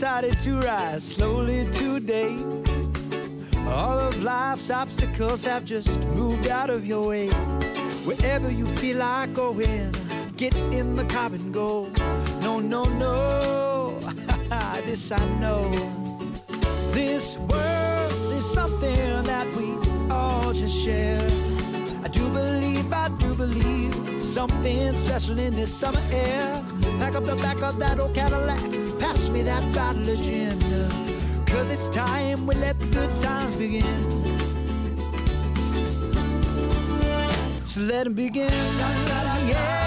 decided to rise slowly today. All of life's obstacles have just moved out of your way. Wherever you feel like going, get in the car and go. No, no, no, this I know. This world is something that we all just share. I do believe, I do believe something special in this summer air. Pack up the back of that old Cadillac, me that bottle of gin. Cause it's time we let the good times begin. So let them begin. Yeah.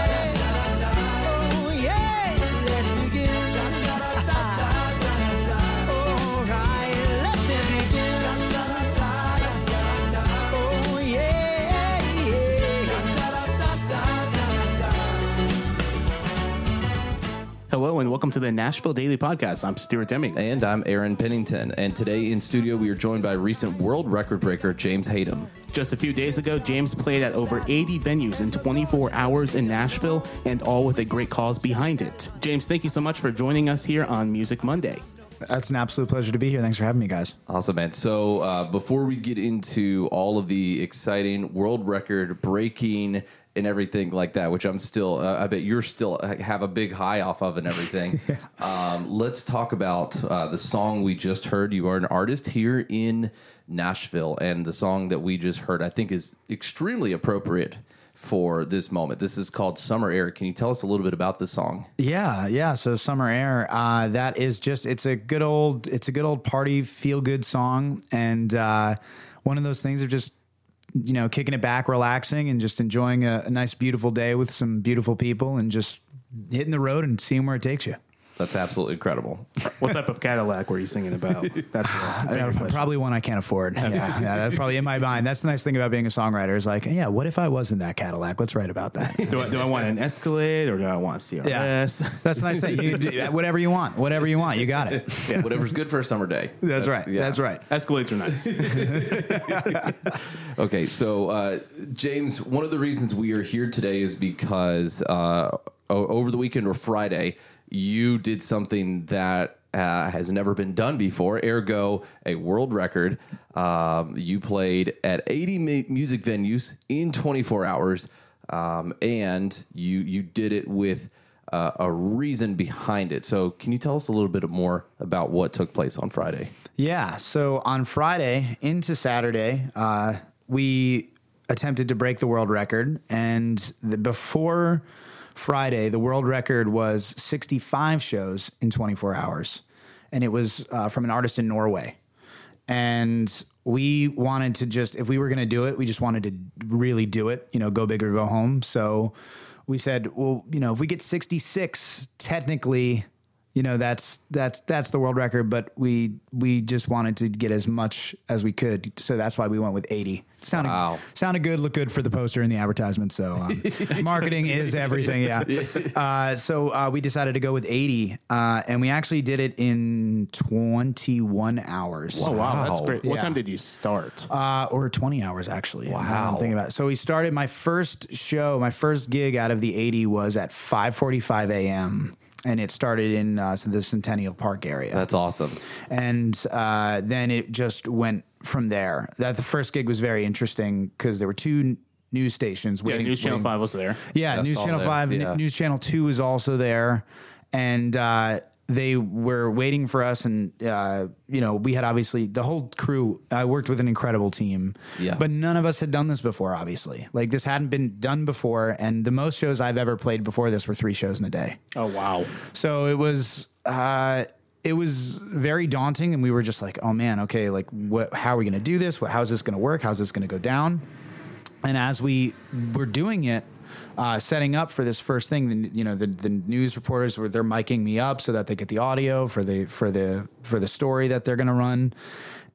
Hello and welcome to the Nashville Daily Podcast. I'm Stuart Deming. And I'm Aaron Pennington. And today in studio, we are joined by recent world record breaker James Hayden. Just a few days ago, James played at over 80 venues in 24 hours in Nashville, and all with a great cause behind it. James, thank you so much for joining us here on Music Monday. That's an absolute pleasure to be here. Thanks for having me, guys. Awesome, man. So uh, before we get into all of the exciting world record breaking and everything like that, which I'm still, uh, I bet you're still have a big high off of and everything. um, let's talk about uh, the song we just heard. You are an artist here in Nashville, and the song that we just heard, I think, is extremely appropriate for this moment. This is called Summer Air. Can you tell us a little bit about this song? Yeah, yeah. So summer air, uh, that is just it's a good old it's a good old party feel good song, and uh, one of those things of just you know kicking it back, relaxing, and just enjoying a, a nice beautiful day with some beautiful people, and just hitting the road and seeing where it takes you. That's absolutely incredible. What type of Cadillac were you singing about? That's Uh, probably one I can't afford. Yeah, yeah, that's probably in my mind. That's the nice thing about being a songwriter is like, yeah, what if I was in that Cadillac? Let's write about that. do, I, do I want an Escalade or do I want a CRS? Yeah. That's the nice thing. You do whatever you want, whatever you want, you got it. Yeah. Whatever's good for a summer day. That's, right. yeah. That's right. Escalades are nice. Okay, so uh, James, one of the reasons we are here today is because uh, over the weekend or Friday, you did something that uh, has never been done before. Ergo, a world record. Um, you played at 80 mu- music venues in 24 hours, um, and you you did it with. Uh, a reason behind it. So, can you tell us a little bit more about what took place on Friday? Yeah. So on Friday into Saturday, uh, we attempted to break the world record. And the, before Friday, the world record was 65 shows in 24 hours. And it was uh, from an artist in Norway. And we wanted to just, if we were going to do it, we just wanted to really do it, you know, go big or go home. So we said, well, you know, if we get 66, technically, you know that's that's that's the world record but we we just wanted to get as much as we could so that's why we went with 80 sounded Wow. sounded good looked good for the poster and the advertisement so um, marketing is everything yeah uh, so uh, we decided to go with 80 uh, and we actually did it in 21 hours Oh, wow. That's great. What Yeah. time did you start? uh, or 20 hours actually. Wow. I'm thinking about it. So we started my first show, my first gig out of the 80 was at 5:45 a.m. and it started in uh, the Centennial Park area. That's awesome. and uh, then it just went from there. That the first gig was very interesting because there were two news stations yeah, waiting. News Channel waiting- 5 was there. yeah, That's News Channel there, 5, yeah. News Channel 2 is also there. And uh, they were waiting for us. And, uh, you know, we had obviously the whole crew. I worked with an incredible team. Yeah. But none of us had done this before, obviously. Like, this hadn't been done before. And the most shows I've ever played before this were three shows in a day. Oh, wow. So it was uh it was very daunting and we were just like, "Oh man, okay, like what how are we going to do this? What how's this going to work? How's this going to go down?" And as we were doing it, uh, setting up for this first thing, the, you know, the, the news reporters were they're miking me up so that they get the audio for the for the for the story that they're going to run,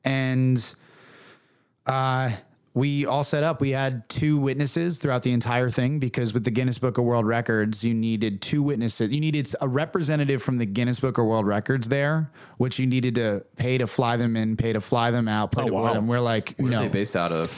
and uh, we all set up. We had two witnesses throughout the entire thing because with the Guinness Book of World Records, you needed two witnesses. You needed a representative from the Guinness Book of World Records there, which you needed to pay to fly them in, pay to fly them out, pay Oh, to wow. them. We're like, you Where are know, they based out of?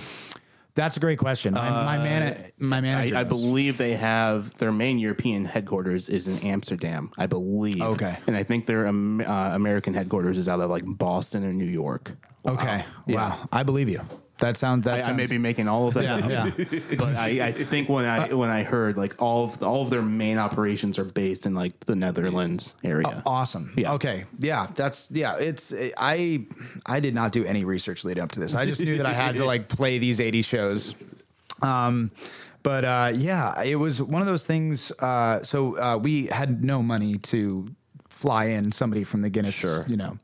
That's a great question. My, my man, my I, manager. I knows. believe they have their main European headquarters is in Amsterdam. I believe. Okay. and I think their um, uh, American headquarters is out of like Boston or New York. Okay. Yeah. Wow. I believe you. That sounds. That I, I may be making all of that, Yeah, up, yeah. but I, I think when I when I heard like all of all of their main operations are based in like the Netherlands area. Awesome. Yeah. Okay. Yeah. That's yeah. It's I I did not do any research leading up to this. I just knew that I had to like play these 80 shows. Um, but uh, yeah, it was one of those things. Uh, so uh, we had no money to fly in somebody from the Guinness. Sure. You know.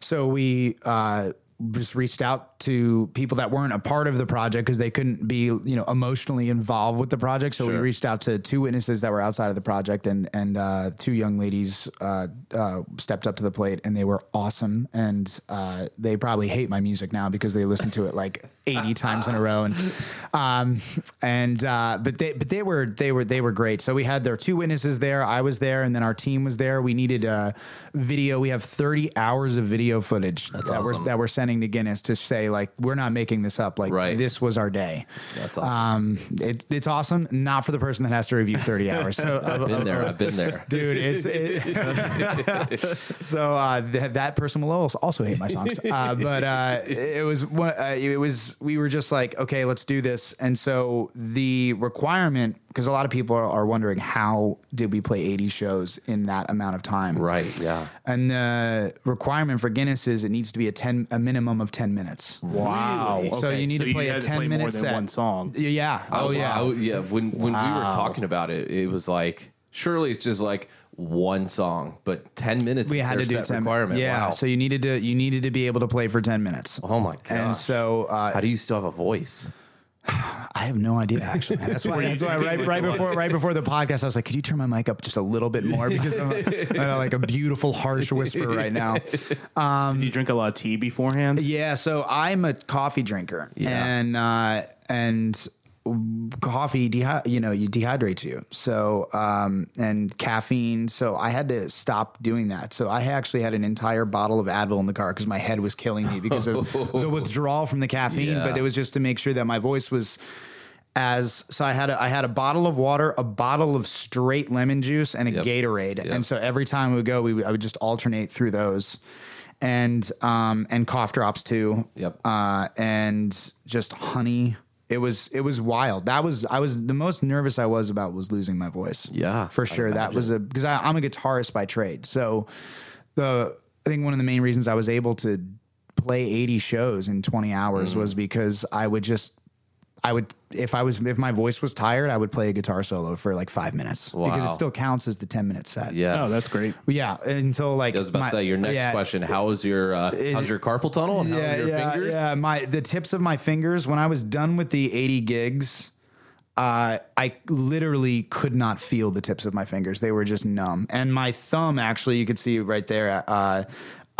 So we uh, just reached out to people that weren't a part of the project because they couldn't be, you know, emotionally involved with the project. So we reached out to two witnesses that were outside of the project, and and uh, two young ladies uh, uh, stepped up to the plate, and they were awesome. And uh, they probably hate my music now because they listened to it like eighty times in a row. And um, and uh, but they but they were they were they were great. So we had their two witnesses there. I was there, and then our team was there. We needed a video. We have thirty hours of video footage that awesome. we're that we're sending to Guinness to say like we're not making this up. Like Right. this was our day. That's awesome. Um, it, it's awesome. Not for the person that has to review thirty hours. So I've been there. I've been there. dude. It's it, so uh, th- that person will also, hate my songs. Uh, but uh, it was one- uh, it was we were just like, okay, let's do this. And so the requirement, because a lot of people are, are wondering how did we play 80 shows in that amount of time, Right. Yeah. And the requirement for Guinness is it needs to be a ten a minimum of ten minutes. Wow. So Okay. you need So to play a had to ten play minute more than set. one song. Yeah. Oh, yeah. I- yeah. When when we were talking about it, it was like surely it's just like one song, but ten minutes. we had to do 10 requirement. Yeah. Wow. So you needed to you needed to be able to play for 10 minutes. oh my god. And so uh, how do you still have a voice? I have no idea actually. That's why. That's why right, right before right before the podcast, I was like, "Could you turn my mic up just a little bit more because I'm, I'm like a beautiful harsh whisper right now." Did you drink a lot of tea beforehand? Yeah. So I'm a coffee drinker, Yeah. and uh, and coffee, dehy- you know, you dehydrates you. So um, and caffeine. So I had to stop doing that. So I actually had an entire bottle of Advil in the car because my head was killing me because of the withdrawal from the caffeine. Yeah. But it was just to make sure that my voice was as so I had a I had a bottle of water, a bottle of straight lemon juice, and a Yep. Gatorade. Yep. And so every time we would go, we would, I would just alternate through those, and um and cough drops too. Yep. Uh, and just honey. It was it was wild. That was I was the most nervous I was about was losing my voice. Yeah, for sure. That was a because I'm a guitarist by trade. So the I think one of the main reasons I was able to play 80 shows in 20 hours Mm. was because I would just I would if I was if my voice was tired, I would play a guitar solo for like five minutes because it still counts as the 10 minute set. Yeah. Oh, that's great. Yeah, until like I was about my- to say your next yeah, question. How was your uh, how's your carpal tunnel? How yeah, are your yeah, fingers? yeah. My the tips of my fingers when I was done with the 80 gigs, uh, I literally could not feel the tips of my fingers. They were just numb. And my thumb, actually, you could see right there. Uh,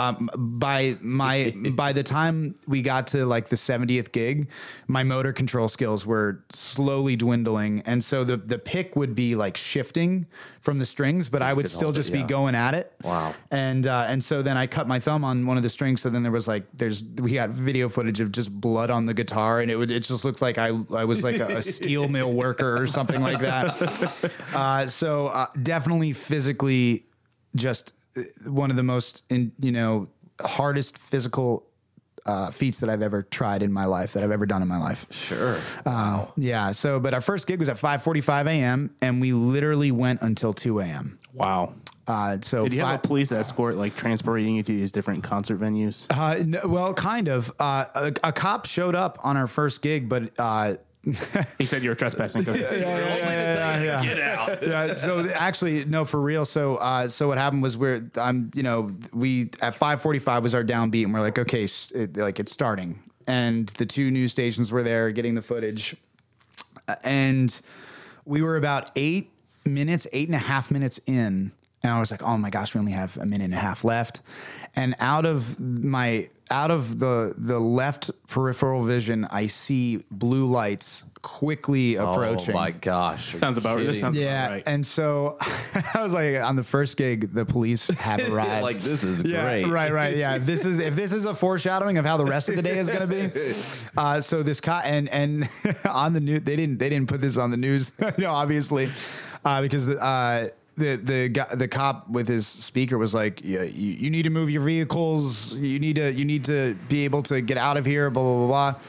um, by my by the time we got to like the 70th gig, my motor control skills were slowly dwindling, and so the the pick would be like shifting from the strings, but I would still hold it, just be going at it. Wow. And uh, and so then I cut my thumb on one of the strings. So then there was like there's we got video footage of just blood on the guitar, and it would it just looked like I I was like a, a steel mill worker or something like that. Uh, so uh, definitely physically, just one of the most in you know hardest physical. Uh, feats that I've ever tried in my life, that I've ever done in my life. Sure. Uh, yeah. So, but our first gig was at 5:45 a.m. and we literally went until 2 a.m. Wow. Uh, so Did you have a police escort like transporting you to these different concert venues? Uh, no, well, kind of. Uh, a, a cop showed up on our first gig, but uh, He said you were trespassing. 'cause it's too early. yeah, Get out. yeah. So actually, no, for real. So, uh, so what happened was we're, I'm, you know, we at 5:45 was our downbeat, and we're like, okay, it, like it's starting, and the two news stations were there getting the footage, Uh, and we were about eight minutes, eight and a half minutes in. And I was like, "Oh my gosh, we only have a minute and a half left." And out of my out of the the left peripheral vision, I see blue lights quickly approaching. Oh my gosh! Sounds about Kidding. this sounds Yeah, about right. and so I was like, on the first gig, the police have arrived. like this is yeah, great. right, right, yeah. If this is if this is a foreshadowing of how the rest of the day is going to be, uh, so this cop and and on the news they didn't they didn't put this on the news, no, obviously, uh, because uh, the the guy, the cop with his speaker was like, yeah, you, you need to move your vehicles, you need to you need to be able to get out of here, blah blah blah blah.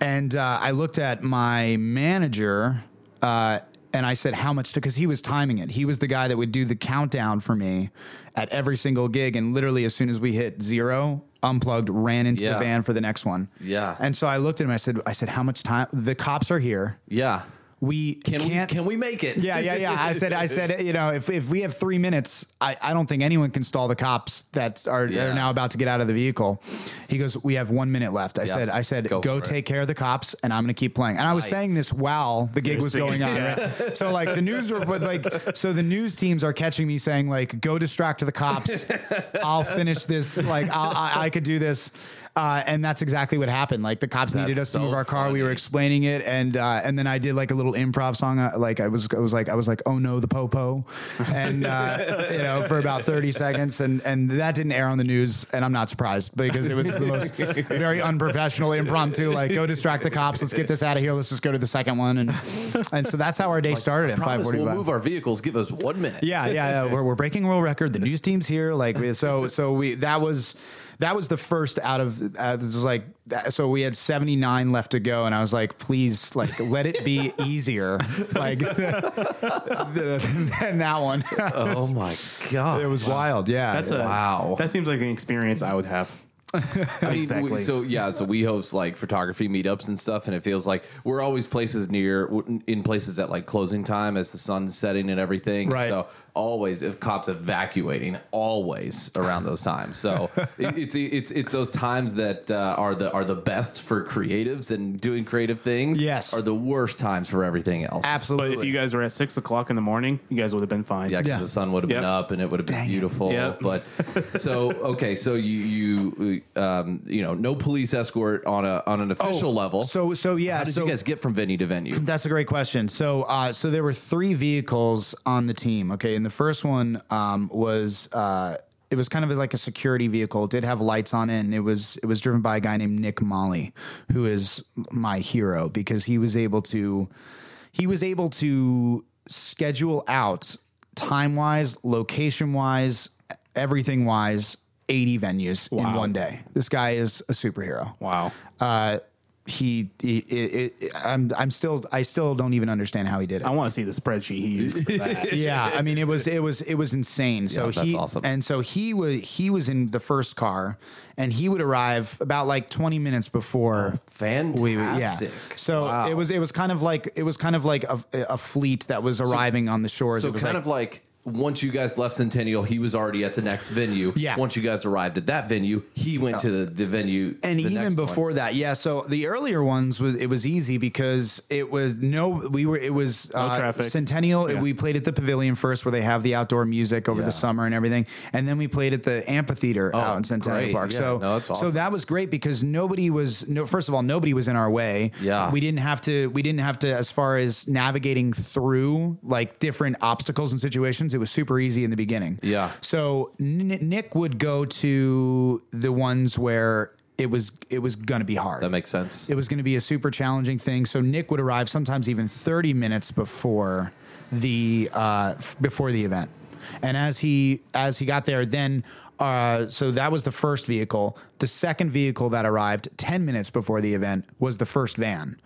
And uh, I looked at my manager uh, and I said, how much? Because he was timing it. He was the guy that would do the countdown for me at every single gig. And literally, as soon as we hit zero, unplugged, ran into Yeah. the van for the next one. Yeah. And so I looked at him. I said, I said, how much time? The cops are here. Yeah. We Can can't. we can we make it? yeah, yeah, yeah. I said, I said, you know, if, if we have three minutes, I, I don't think anyone can stall the cops that are, that Yeah. are now about to get out of the vehicle. He goes, we have one minute left. I Yeah. said, I said, Go go, for it." take care of the cops, and I'm going to keep playing. And I was Nice. saying this while the gig was going on. Right? So like the news were, but like, so the news teams are catching me saying like, go distract the cops. I'll finish this. Like, I'll, I, I could do this. Uh, and that's exactly what happened. Like the cops needed That's us to move our car. We were explaining it, and uh, and then I did like a little improv song. Uh, like I was, I was like, I was like, oh no, the popo, and uh, you know, for about thirty seconds, and and that didn't air on the news, and I'm not surprised because it was the most very unprofessional, impromptu. Like, go distract the cops. Let's get this out of here. Let's just go to the second one, and and so that's how our day started at five Promise forty we'll move our vehicles. Give us one minute. Yeah, yeah, yeah. We're, we're breaking world record. The news team's here. Like, so, so we, that was, that was the first out of, uh, this was like, so we had 79 left to go. And I was like, please, like, let it be easier. Like, than that one. Oh my god. it was wild. Yeah. That's a Wow. That seems like an experience I would have. I mean, Exactly. we, so yeah, so we host like photography meetups and stuff, and it feels like we're always places near in places at like closing time as the sun's setting and everything. Right. So always, if cops evacuating, always around those times. So it, it's it's it's those times that uh, are the are the best for creatives and doing creative things. Yes. are the worst times for everything else. Absolutely. But if you guys were at six o'clock in the morning, you guys would have been fine. Yeah, because Yeah. the sun would have been up and it would have been Dang beautiful. Yep. But so okay, so you you um, you know no police escort on a on an official level. Oh, So, so yeah. how did so, you guys get from venue to venue? That's a great question. So, uh, so there were three vehicles on the team. Okay, and the first one um, was uh, it was kind of like a security vehicle. It did have lights on it, and it was it was driven by a guy named Nick Molly, who is my hero because he was able to he was able to schedule out time wise, location wise, everything wise. 80 venues in one day. This guy is a superhero Wow. uh, he, he it, it, I'm I'm still I still don't even understand how he did it. I want to see the spreadsheet he used for that. yeah, I mean it was it was it was insane. So Yeah, that's he awesome. and so he was he was in the first car, and he would arrive about like 20 minutes before. Fantastic. We, yeah. So Wow. it was it was kind of like it was kind of like a, a fleet that was arriving on the shores. So it was kind like, of like once you guys left Centennial, he was already at the next venue. Yeah. Once you guys arrived at that venue, he went to the, the venue. and the even next one. before that, yeah. So the earlier ones was it was easy because it was no we were it was uh, traffic. Centennial. Yeah. We played at the Pavilion first, where they have the outdoor music over Yeah. the summer and everything, and then we played at the amphitheater out in Centennial Oh, great. Park. Yeah, So no, that's so that was great because nobody was no. First of all, nobody was in our way. Yeah. we didn't have to. We didn't have to as far as navigating through like different obstacles and situations. It was super easy in the beginning. Yeah. So N- Nick would go to the ones where it was it was going to be hard. that makes sense. it was going to be a super challenging thing. So Nick would arrive sometimes even 30 minutes before the uh, f- before the event. And as he as he got there, then uh, so that was the first vehicle. The second vehicle that arrived 10 minutes before the event was the first van,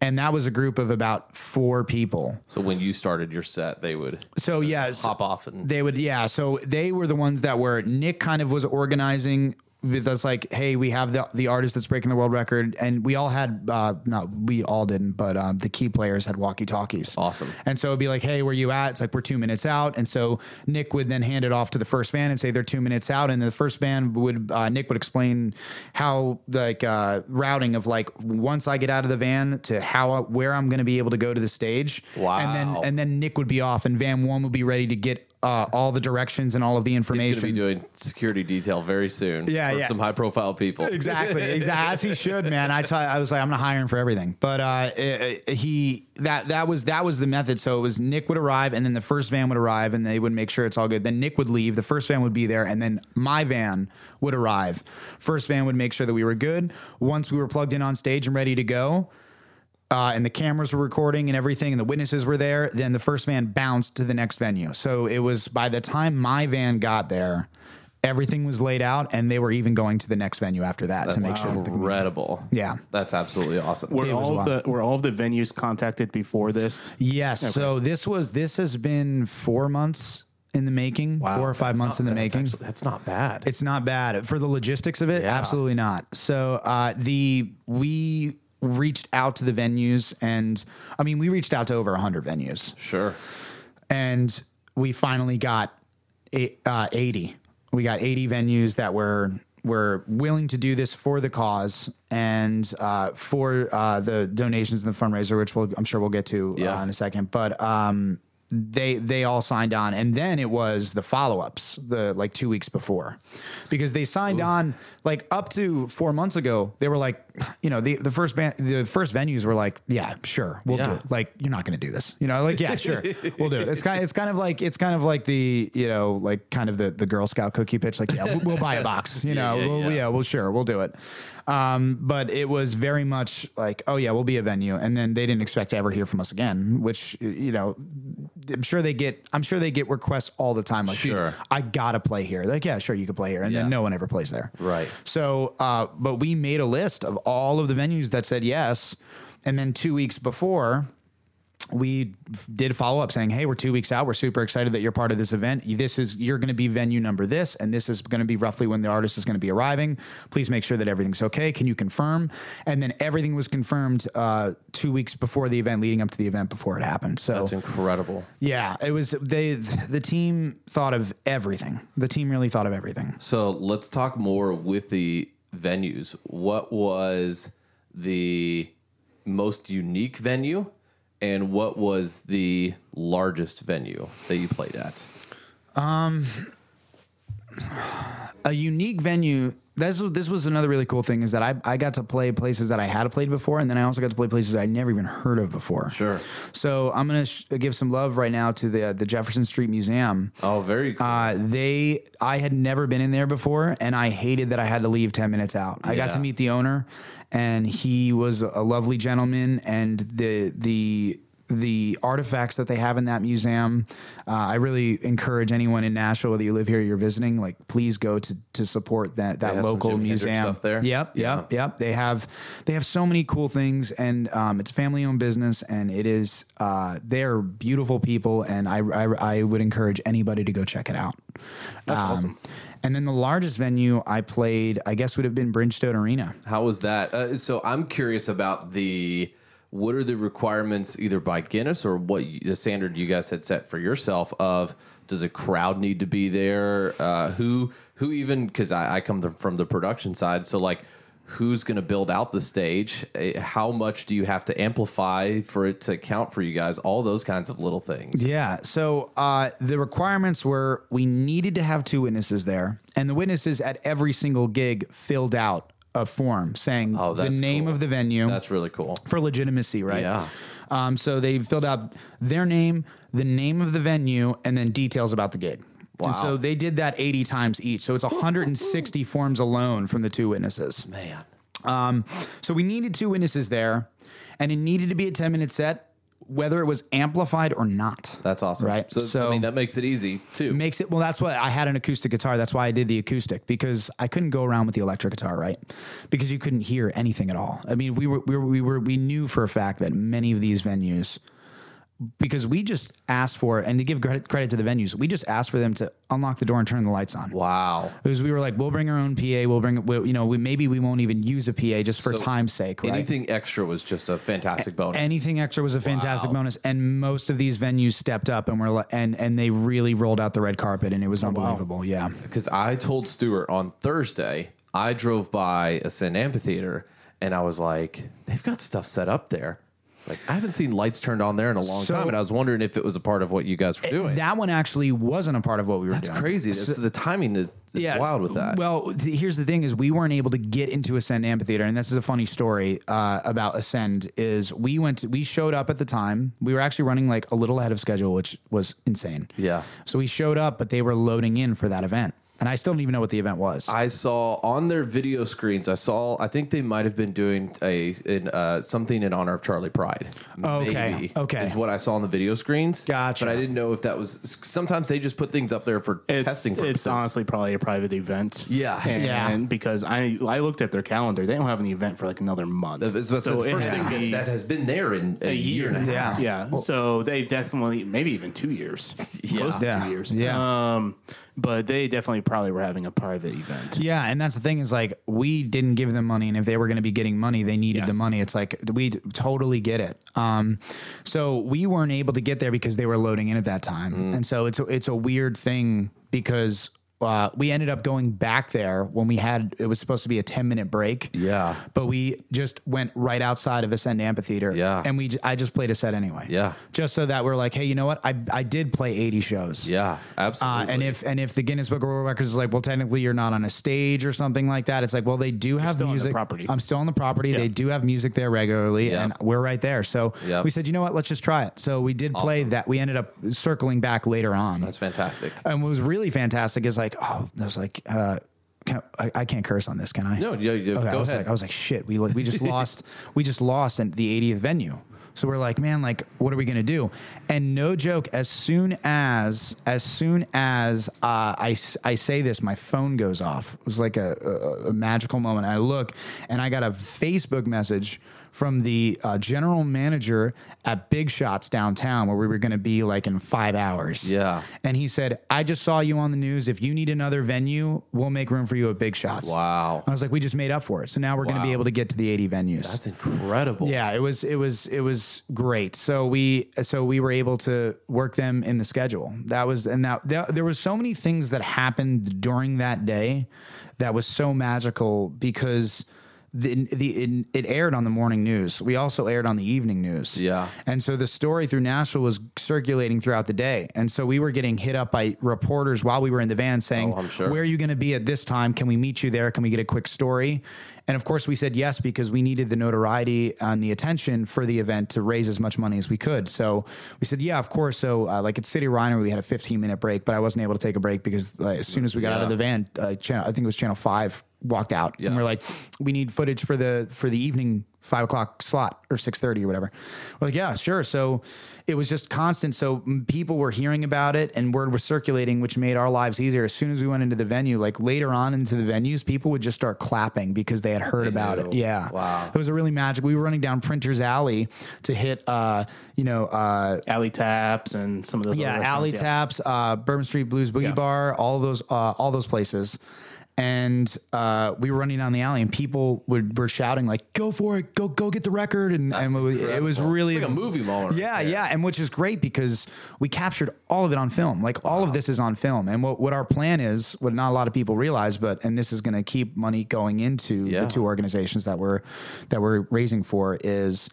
and that was a group of about four people. So when you started your set, they would So yes, hop off and they would, yeah. So they were the ones that were Nick kind of was organizing with us, like, hey, we have the the artist that's breaking the world record, and we all had, uh, not we all didn't, but um, the key players had walkie talkies. Awesome. And so it'd be like, hey, where you at? It's like we're two minutes out, and so Nick would then hand it off to the first van and say they're two minutes out, and the first van would uh, Nick would explain how like uh, routing of like once I get out of the van to how where I'm going to be able to go to the stage. Wow. And then and then Nick would be off, and van one would be ready to get uh, all the directions and all of the He's going to information. be doing security detail very soon. Yeah, for yeah. Some high profile people. exactly, exactly. As he should, man. I tell, I was like, I'm gonna hire him for everything. But uh, it- it- he that that was that was the method. So it was Nick would arrive, and then the first van would arrive, and they would make sure it's all good. Then Nick would leave, the first van would be there, and then my van would arrive. First van would make sure that we were good. Once we were plugged in on stage and ready to go. Uh, and the cameras were recording and everything, and the witnesses were there. Then the first van bounced to the next venue. So it was by the time my van got there, everything was laid out, and they were even going to the next venue after that That's to make sure that the incredible. Yeah. That's absolutely awesome. Were It all of wild. the were all of the venues contacted before this? Yes. So this was this has been four months in the making, four or five months in the That's making. actually- that's not bad. It's not bad for the logistics of it. Yeah. Absolutely not. So uh, the we reached out to the venues, and I mean we reached out to over hundred venues, sure. and we finally got eight, uh, eighty. We got eighty venues that were were willing to do this for the cause and uh, for uh, the donations and the fundraiser, which we'll, I'm sure we'll get to Yeah. uh, in a second. But um, they they all signed on, and then it was the follow ups, the like two weeks before, because they signed on like up to four months ago. They were like, you know, the the first band, the first venues were like, yeah, sure, we'll do it. Like, you're not going to do this, you know, like, yeah, sure, we'll do it. It's kind, it's kind of like, it's kind of like the, you know, like kind of the the Girl Scout cookie pitch. Like, yeah, we'll, we'll buy a box, you know, yeah, we'll, yeah. yeah, well, sure, we'll do it. Um, but it was very much like, oh yeah, we'll be a venue, and then they didn't expect to ever hear from us again, which you know, I'm sure they get. I'm sure they get requests all the time. Like, Sure. I gotta play here. They're like, yeah, sure, you could play here, and Yeah. then no one ever plays there. Right. So, uh, but we made a list of all of the venues that said yes, and then two weeks before. We did follow up saying, "Hey, we're two weeks out. We're super excited that you're part of this event. This is you're going to be venue number this, and this is going to be roughly when the artist is going to be arriving. Please make sure that everything's okay. Can you confirm?" And then everything was confirmed uh, two weeks before the event, leading up to the event before it happened. So That's incredible. yeah, it was they. The team thought of everything. The team really thought of everything. So let's talk more with the venues. What was the most unique venue, and what was the largest venue that you played at? Um, a unique venue. This was this was another really cool thing is that I, I got to play places that I had played before, and then I also got to play places I never even heard of before. Sure. So I'm gonna sh- give some love right now to the the Jefferson Street Museum. Oh, very cool. Uh, they, I had never been in there before, and I hated that I had to leave ten minutes out. I got to meet the owner, and he was a lovely gentleman, and the the the artifacts that they have in that museum, uh, I really encourage anyone in Nashville, whether you live here or you're visiting, like please go to to support that that local museum. there? Yep, Yeah. yep, yep. They have they have so many cool things, and um, it's a family owned business, and it is uh, they're beautiful people, and I, I I would encourage anybody to go check it out. That's awesome. And then the largest venue I played, I guess, would have been Bridgestone Arena. How was that? Uh, so I'm curious about the what are the requirements either by Guinness or what you, the standard you guys had set for yourself of does a crowd need to be there? Uh, who who even because I, I come the, from the production side, so like who's going to build out the stage? Uh, How much do you have to amplify for it to count for you guys? All those kinds of little things. Yeah. So uh, the requirements were we needed to have two witnesses there, and the witnesses at every single gig filled out a form saying Oh, the name cool. of the venue. That's really cool. for legitimacy, right? Yeah. Um, so they filled out their name, the name of the venue, and then details about the gig. And Wow. so they did that 80 times each. So it's 160 forms alone from the two witnesses. Man. Um, so we needed two witnesses there, and it needed to be a 10 minute set, whether it was amplified or not. That's awesome. Right. So, I mean, that makes it easy too. makes it well that's what i had an acoustic guitar that's why i did the acoustic because i couldn't go around with the electric guitar right because you couldn't hear anything at all i mean we were we were we, were, we knew for a fact that many of these venues because we just asked for and to give credit, credit to the venues we just asked for them to unlock the door and turn the lights on wow. because we were like we'll bring our own pa we'll bring we'll, you know we, maybe we won't even use a pa just for So time's sake right Anything extra was just a fantastic bonus. Anything extra was a fantastic Wow. bonus, and most of these venues stepped up and were and and they really rolled out the red carpet, and it Oh, was unbelievable. Yeah, because I told Stuart on Thursday, I drove by a Ascend Amphitheater and I was like, they've got stuff set up there. Like, I haven't seen lights turned on there in a long So- time, and I was wondering if it was a part of what you guys were doing. That one actually wasn't a part of what we were That's doing. crazy. That's- the timing is, is Yes. wild with that. Well, th- here's the thing: is we weren't able to get into Ascend Amphitheater, and this is a funny story uh, about Ascend. Is we went, to, we showed up at the time. We were actually running like a little ahead of schedule, which was insane. Yeah. So we showed up, but they were loading in for that event, and I still don't even know what the event was. I saw on their video screens. I saw. I think they might have been doing a in, uh, something in honor of Charley Pride. Okay, Maybe, okay. is what I saw on the video screens. Gotcha. But I didn't know if that was. Sometimes they just put things up there for It's, testing purposes. it's honestly probably a private event. Yeah. and, Yeah. because I I looked at their calendar, they don't have an event for like another month. It's- it's so the it first had thing be that has been there in a, a year. year. and a half. Yeah. yeah. So they definitely maybe even two years, close to Yeah. two years. Yeah. Um, but they definitely probably were having a private event. Yeah, and that's the thing is like we didn't give them money, and if they were going to be getting money, they needed Yes. the money. It's like we totally get it. Um, so we weren't able to get there because they were loading in at that time, Mm. and so it's a, it's a weird thing because. Uh, we ended up going back there when we had it was supposed to be a 10 minute break Yeah. but we just went right outside of ascend amphitheater Yeah. and we j- i just played a set anyway Yeah. just so that we're like hey you know what i, I did play 80 shows Yeah, uh, absolutely. and if and if the Guinness Book of World Records is like, well, technically you're not on a stage or something like that, it's like, well, they do have still on the music. property. I'm still on the property. Yeah. They do have music there regularly, Yeah. and we're right there. So Yeah. we said, you know what, let's just try it. So we did play that. We ended up circling back later on. that's fantastic. and what was really fantastic is like, oh, that was like. Uh, can, I, I can't curse on this, can I? No, yeah, yeah, Okay, I go was ahead. like, I was like, shit, we like, we just lost, we just lost in the 80th venue. So we're like, man, like, what are we gonna do? And no joke, as soon as, as soon as uh, I, I say this, my phone goes off. It was like a, a, a magical moment. I look, and I got a Facebook message from the uh, general manager at Big Shots downtown, where we were gonna be like in five hours. Yeah. And he said, I just saw you on the news. If you need another venue, we'll make room for you at Big Shots. Wow. I was like, we just made up for it. So now we're going to be able to get to the 80 venues. That's incredible. yeah, it was it was it was great. So we so we were able to work them in the schedule. That was and that there, there was so many things that happened during that day that was so magical because the, the it, it aired on the morning news. We also aired on the evening news. Yeah. And so the story through Nashville was circulating throughout the day. And so we were getting hit up by reporters while we were in the van saying, Oh, sure. Where are you going to be at this time? Can we meet you there? Can we get a quick story? And of course, we said yes because we needed the notoriety and the attention for the event to raise as much money as we could. So we said, yeah, of course. So, uh, like at City Winery, we had a 15 minute break, but I wasn't able to take a break because uh, as soon as we got out of the van, uh, channel, I think it was Channel 5 walked out. Yeah. And we're like, we need footage for the for the evening five o'clock slot or six thirty or whatever. We're like, yeah, sure. So it was just constant. So people were hearing about it, and word was circulating, which made our lives easier. As soon as we went into the venue, like later on into the venues, people would just start clapping because they had heard about knew. it. Yeah, Wow. it was a really magic. We were running down Printers Alley to hit, uh, you know, uh, Alley Taps and some of those. yeah, other Alley yeah. Taps, uh, Bourbon Street Blues Boogie Yeah. Bar, all those, uh, all those places. And uh, we were running down the alley, and people would were shouting like, "Go for it! Go go get the record!" And, and it was- really like a movie moment Yeah, there. yeah, and which is great because we captured all of it on film. Like all of this is on film, and what what our plan is, what not a lot of people realize, but and this is going to keep money going into Yeah. the two organizations that we're that we're raising for is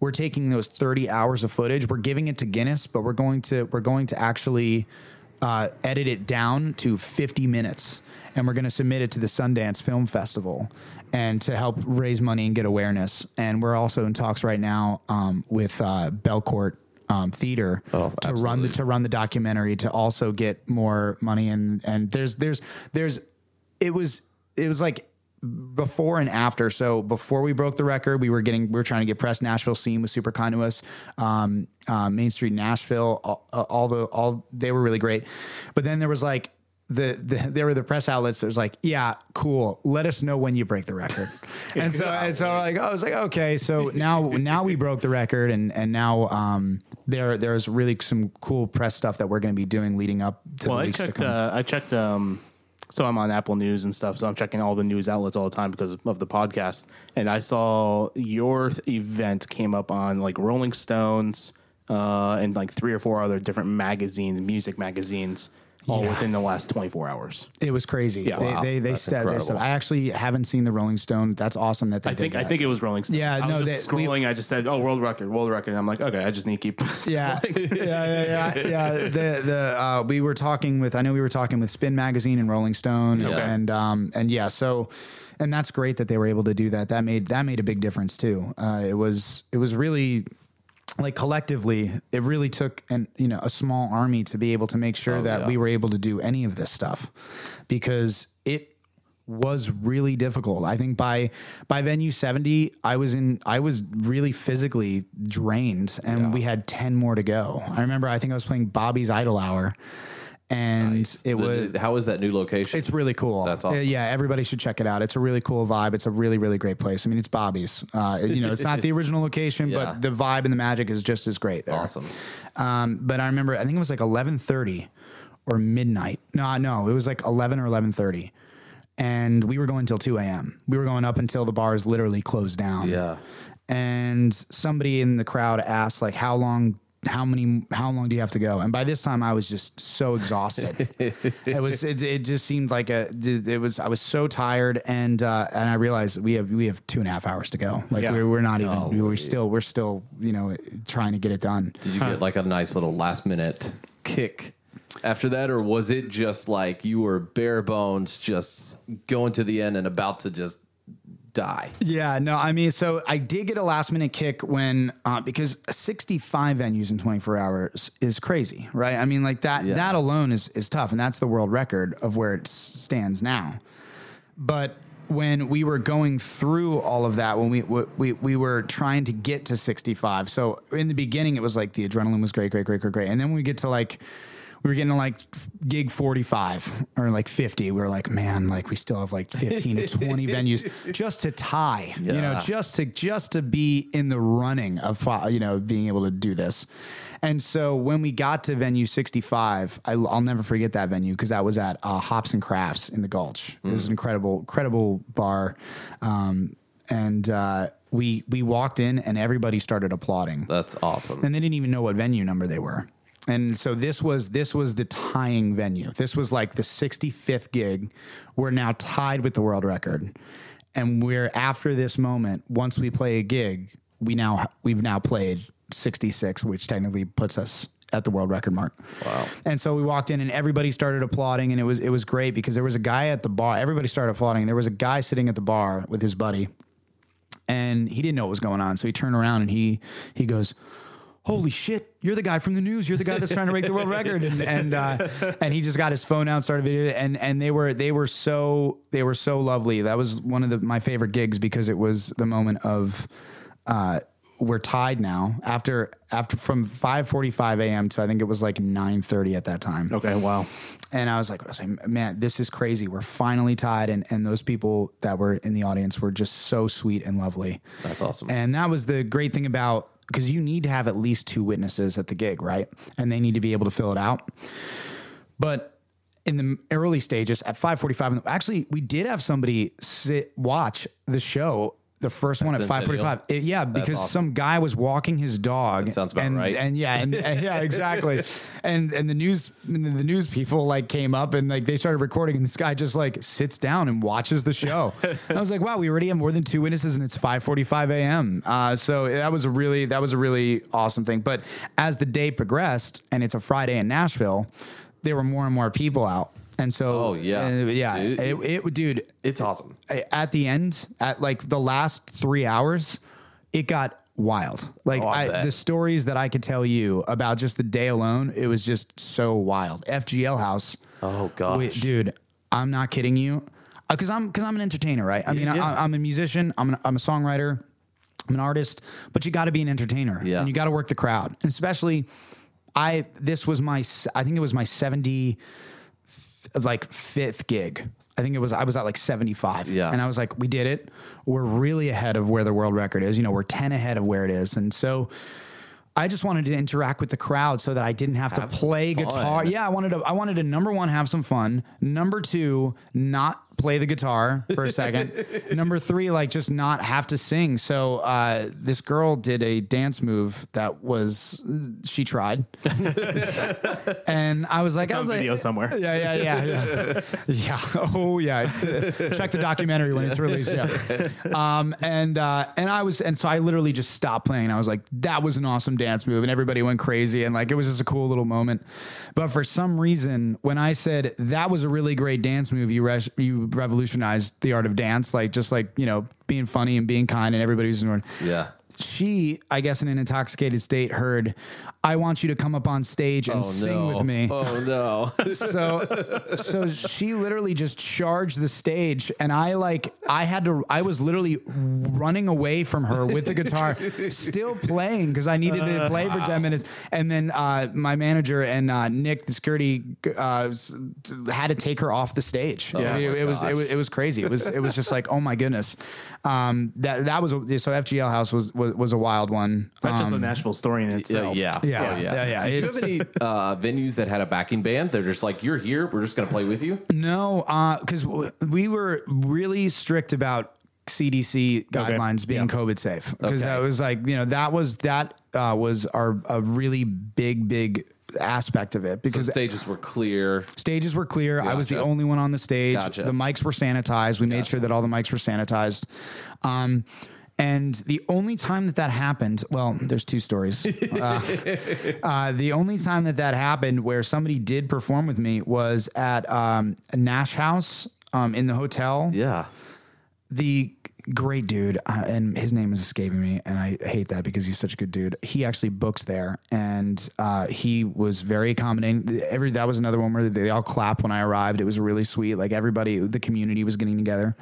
we're taking those 30 hours of footage we're giving it to guinness but we're going to we're going to actually uh, edit it down to 50 minutes and we're going to submit it to the sundance film festival and to help raise money and get awareness and we're also in talks right now um, with uh, belcourt um, theater Oh, to run the to run the documentary to also get more money and and there's there's there's it was it was like before and after. So before we broke the record, we were getting we were trying to get press. Nashville scene was super kind to us. Um, uh, Main Street Nashville, all, all the all they were really great. But then there was like. The, the there were the press outlets that was like yeah cool let us know when you break the record and so and so like I was like okay so now now we broke the record and and now um there there's really some cool press stuff that we're going to be doing leading up to Well, the I weeks to checked. come Uh, I checked. Um, so I'm on Apple News and stuff. So I'm checking all the news outlets all the time because of the podcast. And I saw your th- event came up on like Rolling Stones uh, and like three or four other different magazines, music magazines. All Yeah. within the last 24 hours. It was crazy. Yeah. they Wow. they they, That's st- they incredible. st- I actually haven't seen the Rolling Stone. That's awesome that they I did think I think it was Rolling Stone. Yeah, I was no, just they- we- scrolling. I just said, "Oh, world record, world record." And I'm like, okay, I just need to keep. Yeah, yeah, yeah, yeah, yeah. The the uh, we were talking with I know we were talking with Spin Magazine and Rolling Stone Yeah. and um and yeah so and that's great that they were able to do that. That made that made a big difference too. Uh, it was it was really like collectively it really took an you know a small army to be able to make sure oh, that yeah. we were able to do any of this stuff because it was really difficult. I think by by venue 70, I was in I was really physically drained and we had 10 more to go. I remember I think I was playing Bobby's Idle Hour and it was how is that new location? it's really cool. That's awesome. Uh, yeah, everybody should check it out. It's a really cool vibe. It's a really, really great place. I mean, it's Bobby's. Uh, you know, it's not the original location, Yeah. but the vibe and the magic is just as great there. awesome. Um, but I remember, I think it was like eleven thirty or midnight. No, no, it was like eleven or eleven thirty, and we were going till two a.m. We were going up until the bars literally closed down. Yeah. And somebody in the crowd asked, like, how long? How many? How long do you have to go? And by this time, I was just so exhausted. it was. It, it just seemed like a. It was. I was so tired, and uh, and I realized we have we have two and a half hours to go. Like Yeah. we're, we're not even. we're still. We're still. You know, trying to get it done. Did you get like a nice little last minute kick after that, or was it just like you were bare bones, just going to the end and about to just die? Yeah, no, I mean, so I did get a last minute kick when uh, because 65 venues in 24 hours is crazy, right? I mean, like that Yeah. that alone is is tough, and that's the world record of where it stands now. But when we were going through all of that, when we we we were trying to get to 65, so in the beginning it was like the adrenaline was great, great, great, great, great, and then when we get to like we were getting like gig 45 or like 50 we were like man like we still have like 15 to 20 venues just to tie you know just to just to be in the running of you know being able to do this. And so when we got to venue 65 I, will never forget that venue because that was at uh, hops and crafts in the gulch. It was an incredible incredible bar um, and uh, we we walked in and everybody started applauding. That's awesome. and they didn't even know what venue number they were. And so this was this was the tying venue. This was like the 65th gig. We're now tied with the world record. And we're after this moment, once we play a gig, we now we've now played 66, which technically puts us at the world record mark. Wow. And so we walked in and everybody started applauding and it was it was great because there was a guy at the bar. Everybody started applauding. There was a guy sitting at the bar with his buddy and he didn't know what was going on. So he turned around and he he goes, "Holy shit! You're the guy from the news. You're the guy that's trying to break the world record." And and uh, and he just got his phone out, and started video, and and they were they were so they were so lovely. That was one of the, my favorite gigs because it was the moment of. Uh, we're tied now after after from 5:45 a.m. to I think it was like 9:30 at that time. okay, wow. And I was like, I was like, man, this is crazy. We're finally tied. And, and those people that were in the audience were just so sweet and lovely. That's awesome. And that was the great thing about, because you need to have at least two witnesses at the gig, right? And they need to be able to fill it out. But in the early stages at 545, actually, we did have somebody sit, watch the show. The first one at 545. It- yeah, because awesome. some guy was walking his dog. sounds about and, right. And yeah, and, and yeah, exactly. and and the news and the news people like came up and like they started recording and this guy just like sits down and watches the show. I was like, wow, we already have more than two witnesses and it's 5:45 a.m. Uh, so that was a really that was a really awesome thing. But as the day progressed and it's a Friday in Nashville, there were more and more people out. And so, Oh, yeah. uh, yeah, Dude. it, it, dude, it's awesome. at the end, at like the last three hours, it got wild. Like Oh, I I, the stories that I could tell you about just the day alone, it was just so wild. FGL House. Oh, gosh. we- dude, I'm not kidding you. Because I'm because I'm an entertainer, right? I mean, yeah. I, I'm a musician. I'm an, I'm a songwriter. I'm an artist, but you got to be an entertainer, Yeah. and you got to work the crowd. And especially, I this was my I think it was my 70 like fifth gig. I think it was I was at like 75. Yeah. And I was like, we did it. We're really ahead of where the world record is. You know, we're 10 ahead of where it is. And so I just wanted to interact with the crowd so that I didn't have, Have to play fun. guitar. Yeah, I wanted to I wanted to number one have some fun. Number two, not play the guitar for a second. Number three, like just not have to sing. So uh, this girl did a dance move that was she tried, and I was like, I on was like, somewhere. yeah, yeah, yeah, yeah, yeah. Oh, yeah. It's, uh, check the documentary when it's released. Yeah. Um, and uh, and I was and so I literally just stopped playing. I was like, that was an awesome dance move, and everybody went crazy, and like it was just a cool little moment. But for some reason, when I said that was a really great dance move, you res- you revolutionized the art of dance, like just like you know being funny and being kind, and everybody was doing. Yeah. She, I guess, in an intoxicated state, heard, "I want you to come up on stage and sing with me." Oh no. so so she literally just charged the stage and i like i had to i was literally running away from her with the guitar still playing because i needed to play for 10 minutes. And then uh, my manager and uh, nick the security uh, had to take her off the stage. Yeah it, it was it was it was crazy. It was it was just like oh my goodness. Um that that was so fgl house was was, was a wild one That's just Um, a Nashville story in Yeah, itself. yeah, Yeah, Oh, yeah, yeah. Do you have any uh, venues that had a backing band? They're just like, you're here. We're just going to play with you. No, because we were really strict about CDC guidelines being COVID safe because Okay. that was like you know that was that uh, was our a really big big aspect of it So because stages were clear. stages were clear. I was the only one on the stage. Gotcha. The mics were sanitized. We made sure that all the mics were sanitized. Um, and the only time that that happened, well, there's two stories. Uh, uh, the only time that that happened where somebody did perform with me was at um, Nash House um, in the hotel Yeah. the great dude, uh, and his name is escaping me, and I hate that because he's such a good dude. He actually books there, and uh, he was very accommodating. Every that was another one where they all clapped when I arrived. It was really sweet. Like everybody, the community was getting together.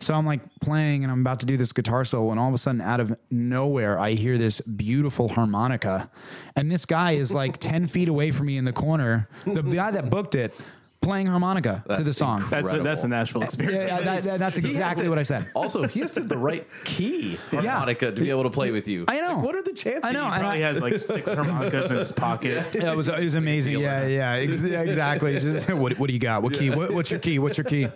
So I'm like playing, and I'm about to do this guitar solo, and all of a sudden, out of nowhere, I hear this beautiful harmonica, and this guy is like ten feet away from me in the corner. The guy that booked it. Playing harmonica to the song. That's a, that's a Nashville experience. Yeah, yeah, that- that- that's exactly what I said. Also, he has to the right key harmonica to be able to play with you. I know. Like, what are the chances? I know, He probably I- has like six harmonicas in his pocket. Yeah, it was it was amazing. Yeah, yeah, ex- exactly. Just what what do you got? What key? What, what's your key? What's your key?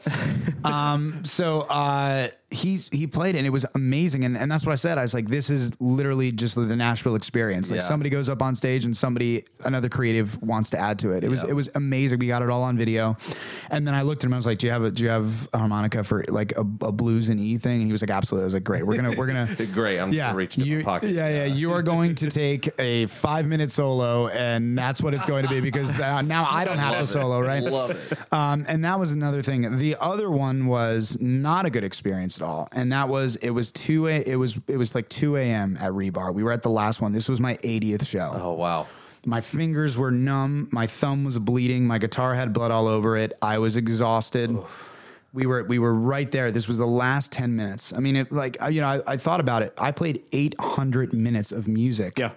Um, so uh, he's he played it and it was amazing, and and that's what I said. I was like, this is literally just the Nashville experience. Like Yeah. somebody goes up on stage and somebody another creative wants to add to it. It was it was amazing. We got it all on video, and then I looked at him. I was like, do you have a do you have a harmonica for like a, a blues and E thing? And he was like, absolutely. I was like, great. We're gonna we're gonna Great. I'm yeah, reaching you, my pocket. Yeah, yeah. You are going to take a five minute solo, and that's what it's going to be because now I don't have to solo, right? Love it. Um, and that was another thing. The other one was not a good experience at all, and that was it was two a it was it was like two a.m. at Rebar. We were at the last one. This was my 80th show. Oh wow. My fingers were numb. My thumb was bleeding. My guitar had blood all over it. I was exhausted. We were we were right there. This was the last ten minutes. I mean, it, like you know, I, I thought about it. I played eight hundred minutes of music. Yeah.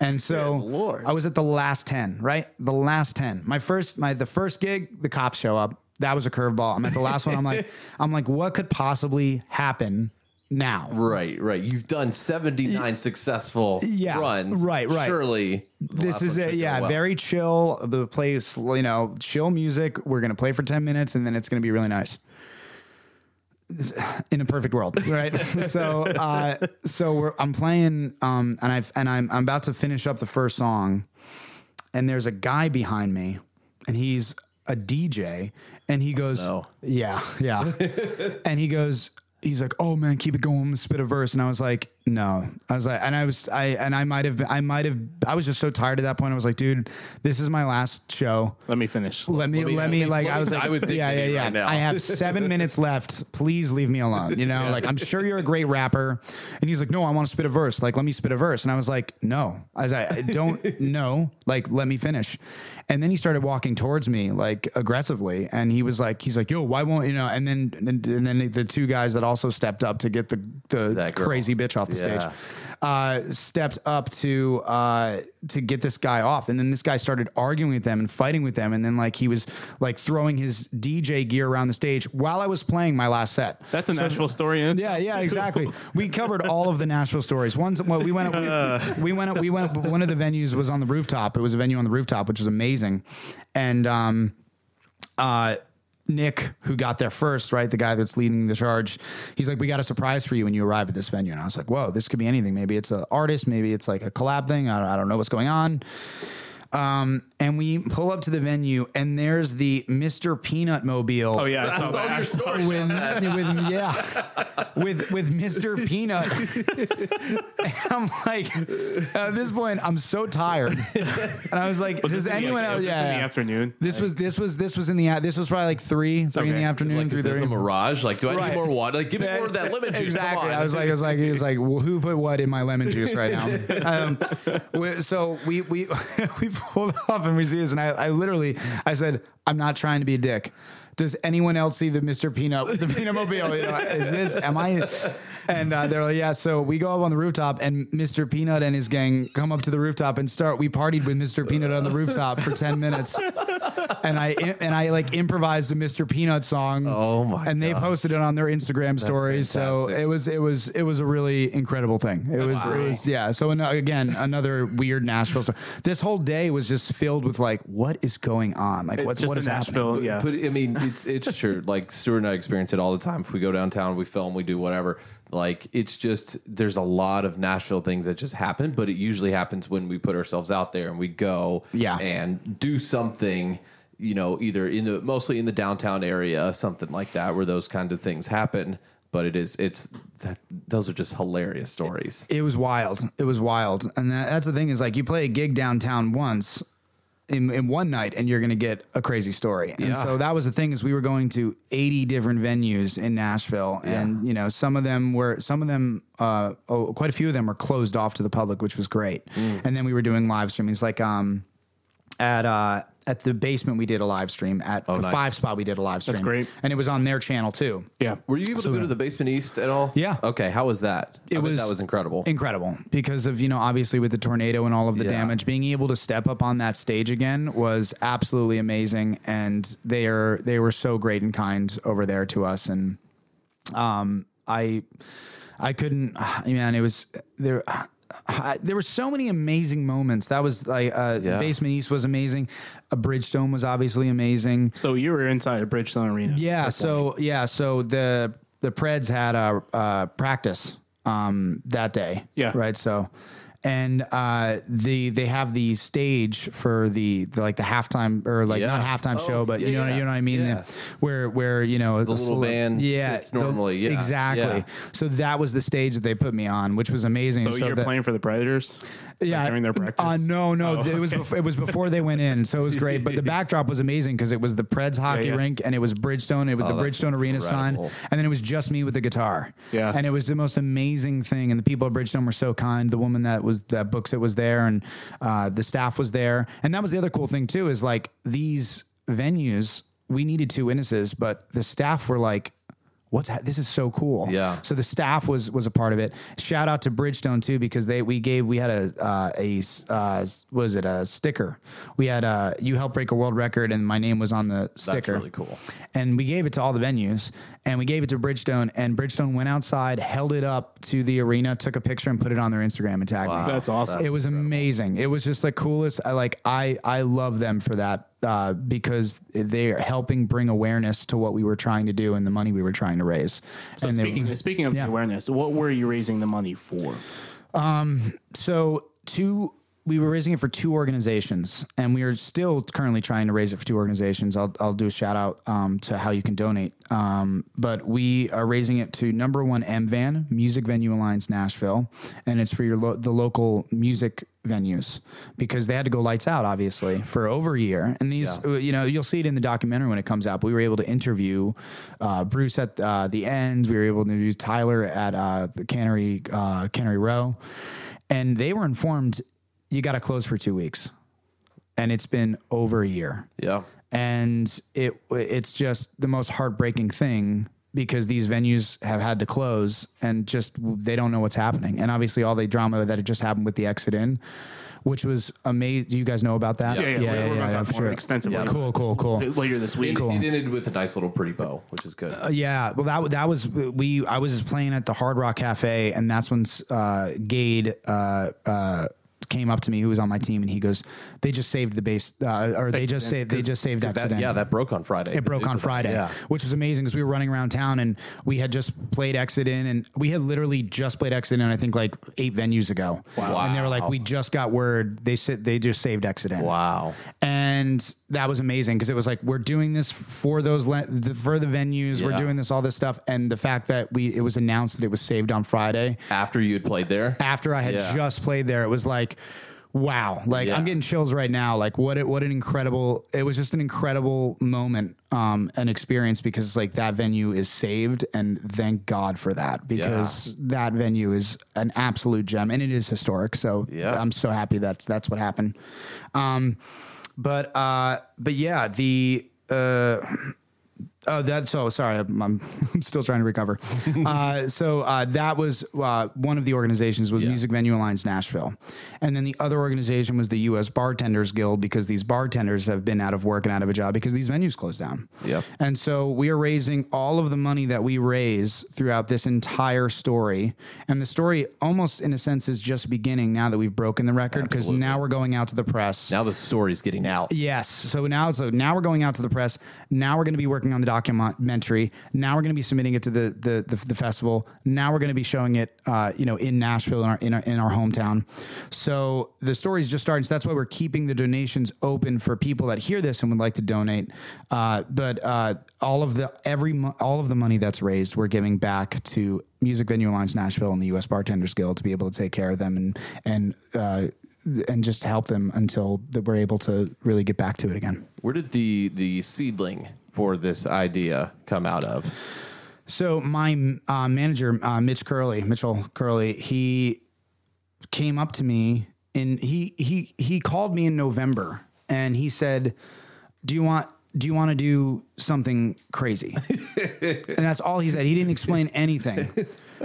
and so Lord. I was at the last ten. Right, the last ten. My first my the first gig, the cops show up. That was a curveball. I'm at the last one. I'm like I'm like, what could possibly happen now? Right, right. You've done 79 successful Yeah, runs. right, right. Surely this is it. Yeah, well. very chill. The place, you know, chill music. We're gonna play for ten minutes, and then it's gonna be really nice. In a perfect world, right? so, uh, so we're, I'm playing, um, and I've and I'm I'm about to finish up the first song, and there's a guy behind me, and he's a DJ, and he goes, No. "Yeah, yeah," and he goes, he's like, "Oh man, keep it going, spit a verse," and I was like, "No," I was like, and I was, I and I might have, been, I might have, I was just so tired at that point. I was like, "Dude, this is my last show." Let me finish. Let me, Let me- let me, let me- like, I was like, die with yeah, yeah, yeah. right. I have seven minutes left. Please leave me alone. You know, like, I'm sure you're a great rapper. And he's like, no, I want to spit a verse. Like, let me spit a verse. And I was like, no, I was like, I don't know. Like, let me finish. And then he started walking towards me, like, aggressively. And he was like, he's like, yo, why won't, you know, and then, and, and then the two guys that also stepped up to get the, the crazy bitch off the Yeah. Stage, uh, stepped up to, uh, to get this guy off. And then this guy started arguing with them and fighting with them. And then like he was like throwing his DJ gear around the stage while I was playing my last set. That's a Nashville story. In Yeah, yeah, exactly. we covered all of the Nashville stories. One's well, we went, we, we went, we went. One of the venues was on the rooftop. It was a venue on the rooftop, which was amazing, and um, uh, Nick, who got there first, right, the guy that's leading the charge, he's like, "We got a surprise for you when you arrive at this venue." And I was like, "Whoa, this could be anything. Maybe it's an artist, maybe it's like a collab thing. I don't, I don't know what's going on." Um, and we pull up to the venue, and there's the Mr. Peanut Mobile. Oh yeah, I saw That's that. your story. With, with yeah, with with Mr. Peanut, and I'm like, at this point, I'm so tired, and I was like, Was does this anyone was else? Yeah, in the afternoon. This was this was this was in the this was probably like three three in the afternoon, Like, three is this thirty. a mirage? Like, do I Right. need more water? Like, give me more of that lemon juice. Exactly. Come on. I was like, I was like, he was like, well, who put what in my lemon juice right now? um, we- so we we we pulled up and we see this, and I, I literally I said, I'm not trying to be a dick. Does anyone else see the Mr. Peanut, the Peanut Mobile? You know, is this? Am I? And uh, they're like, yeah. So we go up on the rooftop, and Mr. Peanut and his gang come up to the rooftop and start. We partied with Mr. Peanut on the rooftop for ten minutes, and I and I like improvised a Mr. Peanut song. Oh, my And they gosh. posted it on their Instagram stories. So it was it was it was a really incredible thing. It was it was yeah. So an- again, another weird Nashville story. This whole day was just filled with like, what is going on? Like, what's just what in is Nashville. happening? Yeah, But I mean, it's it's true. Like Stuart and I experience it all the time. If we go downtown, we film, we do whatever. Like it's just there's a lot of Nashville things that just happen, but it usually happens when we put ourselves out there and we go Yeah. and do something. You know, either in the mostly in the downtown area, something like that, where those kind of things happen. But it is it's that those are just hilarious stories. It was wild. It was wild. And that, that's the thing is like you play a gig downtown once in, in one night and you're going to get a crazy story. And Yeah. so that was the thing is we were going to 80 different venues in Nashville and you know some of them were some of them uh oh, quite a few of them were closed off to the public which was great. Mm. And then we were doing live streamings like um at uh at the basement we did a live stream at the Oh, nice. five spot we did a live stream. great. And it was on their channel too. yeah. Were you able to go to the basement east at all? Yeah. Okay. How was that? It bet was that was incredible. incredible because of you know obviously with the tornado and all of the Yeah. damage being able to step up on that stage again was absolutely amazing and they are they were so great and kind over there to us and um i i couldn't man it was there I, there were so many amazing moments. That was like uh, Yeah. Basement East was amazing. A Bridgestone was obviously amazing. So you were inside a Bridgestone Arena. Yeah. So yeah. So the the Preds had a uh, practice um, that day. Yeah. Right. So. And uh, the they have the stage for the, the like the halftime or like Yeah. not halftime Oh, show, but you know yeah, you know what I mean. yeah. The- where where you know the little band sits normally, yeah, exactly. yeah. So that was the stage that they put me on, which was amazing. So, you're that- playing for the Predators? Yeah, during their practice? Uh, no, no, Oh, it was okay. before, it was before they went in, so it was great. But the backdrop was amazing because it was the Preds hockey yeah. rink and it was Bridgestone. It was the Oh, that's Bridgestone Arena sign, and then it was just me with the guitar. Yeah. and it was the most amazing thing. And the people at Bridgestone were so kind. The woman that was that books it was there, and uh, the staff was there. And that was the other cool thing too is like these venues. We needed two witnesses, but the staff were like. What's ha- this is so cool. Yeah. So the staff was was a part of it. Shout out to Bridgestone too because they we gave we had a uh, a uh, was it a sticker. We had a you helped break a world record and my name was on the sticker. That's really cool. And we gave it to all the venues and we gave it to Bridgestone and Bridgestone went outside, held it up to the arena, took a picture and put it on their Instagram and tagged me. That's awesome. It was amazing. It was just the coolest. I like I I love them for that uh, because they're helping bring awareness to what we were trying to do and the money we were trying to raise. So and they- speaking, speaking of Yeah. awareness, what were you raising the money for? Um, so two we were raising it for two organizations and we are still currently trying to raise it for two organizations. I'll, I'll do a shout out um, to how you can donate. Um, but we are raising it to number one mvan music venue alliance nashville and it's for your lo- the local music venues because they had to go lights out obviously for over a year. And these uh, you know you'll see it in the documentary when it comes out but we were able to interview uh, bruce at uh, the end. We were able to interview tyler at uh, the cannery uh, cannery row. And they were informed you got to close for two weeks and it's been over a year Yeah. and it it's just the most heartbreaking thing because these venues have had to close and just they don't know what's happening and obviously all the drama that had just happened with the exit in which was amazing you guys know about that Yeah, yeah, we're, we're going to talk for more sure. extensively. cool cool cool Later this week. It, it ended with a nice little pretty bow, which is good. Uh, Yeah, well, that that was we. I was playing at the Hard Rock Cafe, and that's when uh, Gade uh, uh, came up to me who was on my team and he goes, "They just saved the base, uh, or they just saved they just saved 'Cause that- accident." yeah, that broke on Friday. It broke on Friday, Yeah. which was amazing because we were running around town and we had just played Exit/In and we had literally just played Exit/In I think like eight venues ago. Wow. And they were like, we just got word they said they just saved Exit/In. Wow. And that was amazing because it was like we're doing this for those le- the, for the venues. We're doing this all this stuff, and the fact that we it was announced that it was saved on Friday After you had played there. after I had Yeah. just played there, it was like, wow, like Yeah. I'm getting chills right now. Like what it, what an incredible, it was just an incredible moment, um, an experience because like that venue is saved and thank God for that because that venue is an absolute gem and it is historic. So Yeah. I'm so happy that's, that's what happened. Um, but, uh, but yeah, the, uh, Oh, that's so sorry. I'm, I'm, still trying to recover. uh, so uh, that was uh, one of the organizations was Yeah. Music Venue Alliance Nashville, and then the other organization was the U.S. Bartenders Guild because these bartenders have been out of work and out of a job because these venues closed down. Yep. And so we are raising all of the money that we raise throughout this entire story, and the story almost in a sense is just beginning now that we've broken the record because now we're going out to the press. Now the story's getting out. Yes. So now, so now we're going out to the press. Now we're going to be working on the documentary. Now we're going to be submitting it to the the, the, the festival. Now we're going to be showing it, uh, you know, in Nashville in our, in our in our hometown. So the story's just starting. So that's why we're keeping the donations open for people that hear this and would like to donate. Uh, but uh, all of the every all of the money that's raised, we're giving back to Music Venue Alliance Nashville and the U.S. Bartenders Guild to be able to take care of them and and. Uh, and just help them until that we're able to really get back to it again. Where did the the seedling for this idea come out of? So my uh, manager, uh, Mitch Curley, Mitchell Curley, he came up to me and he he he called me in November and he said, "Do you want?" Do you want to do something crazy? and that's all he said. He didn't explain anything.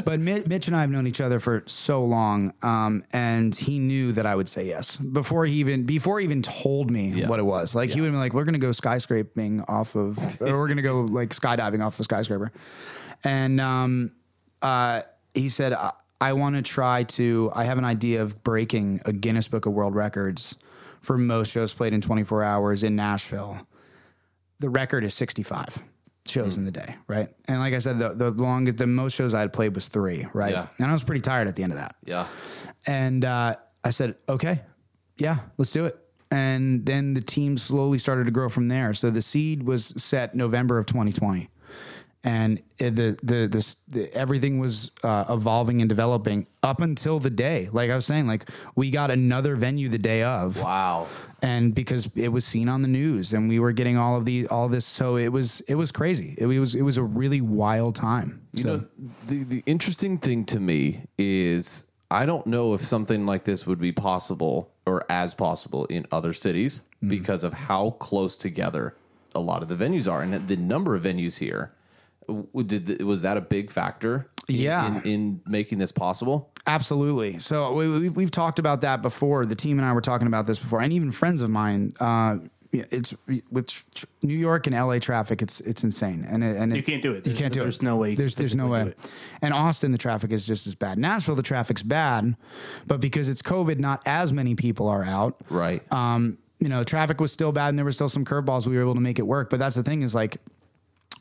But Mitch and I have known each other for so long, um, and he knew that I would say yes before he even before he even told me Yeah. what it was. Like he would be like, "We're gonna go skyscraping off of, or we're gonna go like skydiving off a skyscraper," and um, uh, he said, "I, I want to try to. I have an idea of breaking a Guinness Book of World Records for most shows played in 24 hours in Nashville. The record is 65 shows in the day, right? And like I said, the the longest, the most shows I had played was three, right? Yeah. And I was pretty tired at the end of that. Yeah. And uh, I said, okay, yeah, let's do it. And then the team slowly started to grow from there. So the seed was set November of 2020. And it- the, the, the, the everything was uh, evolving and developing up until the day. Like I was saying, like we got another venue the day of Wow. and because it was seen on the news and we were getting all of the all this so it was it was crazy it, was it was a really wild time You so know, the the interesting thing to me is I don't know if something like this would be possible or as possible in other cities Mm-hmm. because of how close together a lot of the venues are and the number of venues here. W- Did was that a big factor? in- Yeah. in, in making this possible. absolutely so we, we, we've talked about that before the team and i were talking about this before and even friends of mine uh, it's with tr- tr- New York and LA traffic. It's it's insane, and it, and You can't do it. You There's- can't do it. there's no way you There's there's no way. And Austin, the traffic is just as bad. Nashville, the traffic's bad, but because it's COVID, not as many people are out. Right. um, you know, traffic was still bad and there were still some curveballs. We were able to make it work. But that's the thing is like,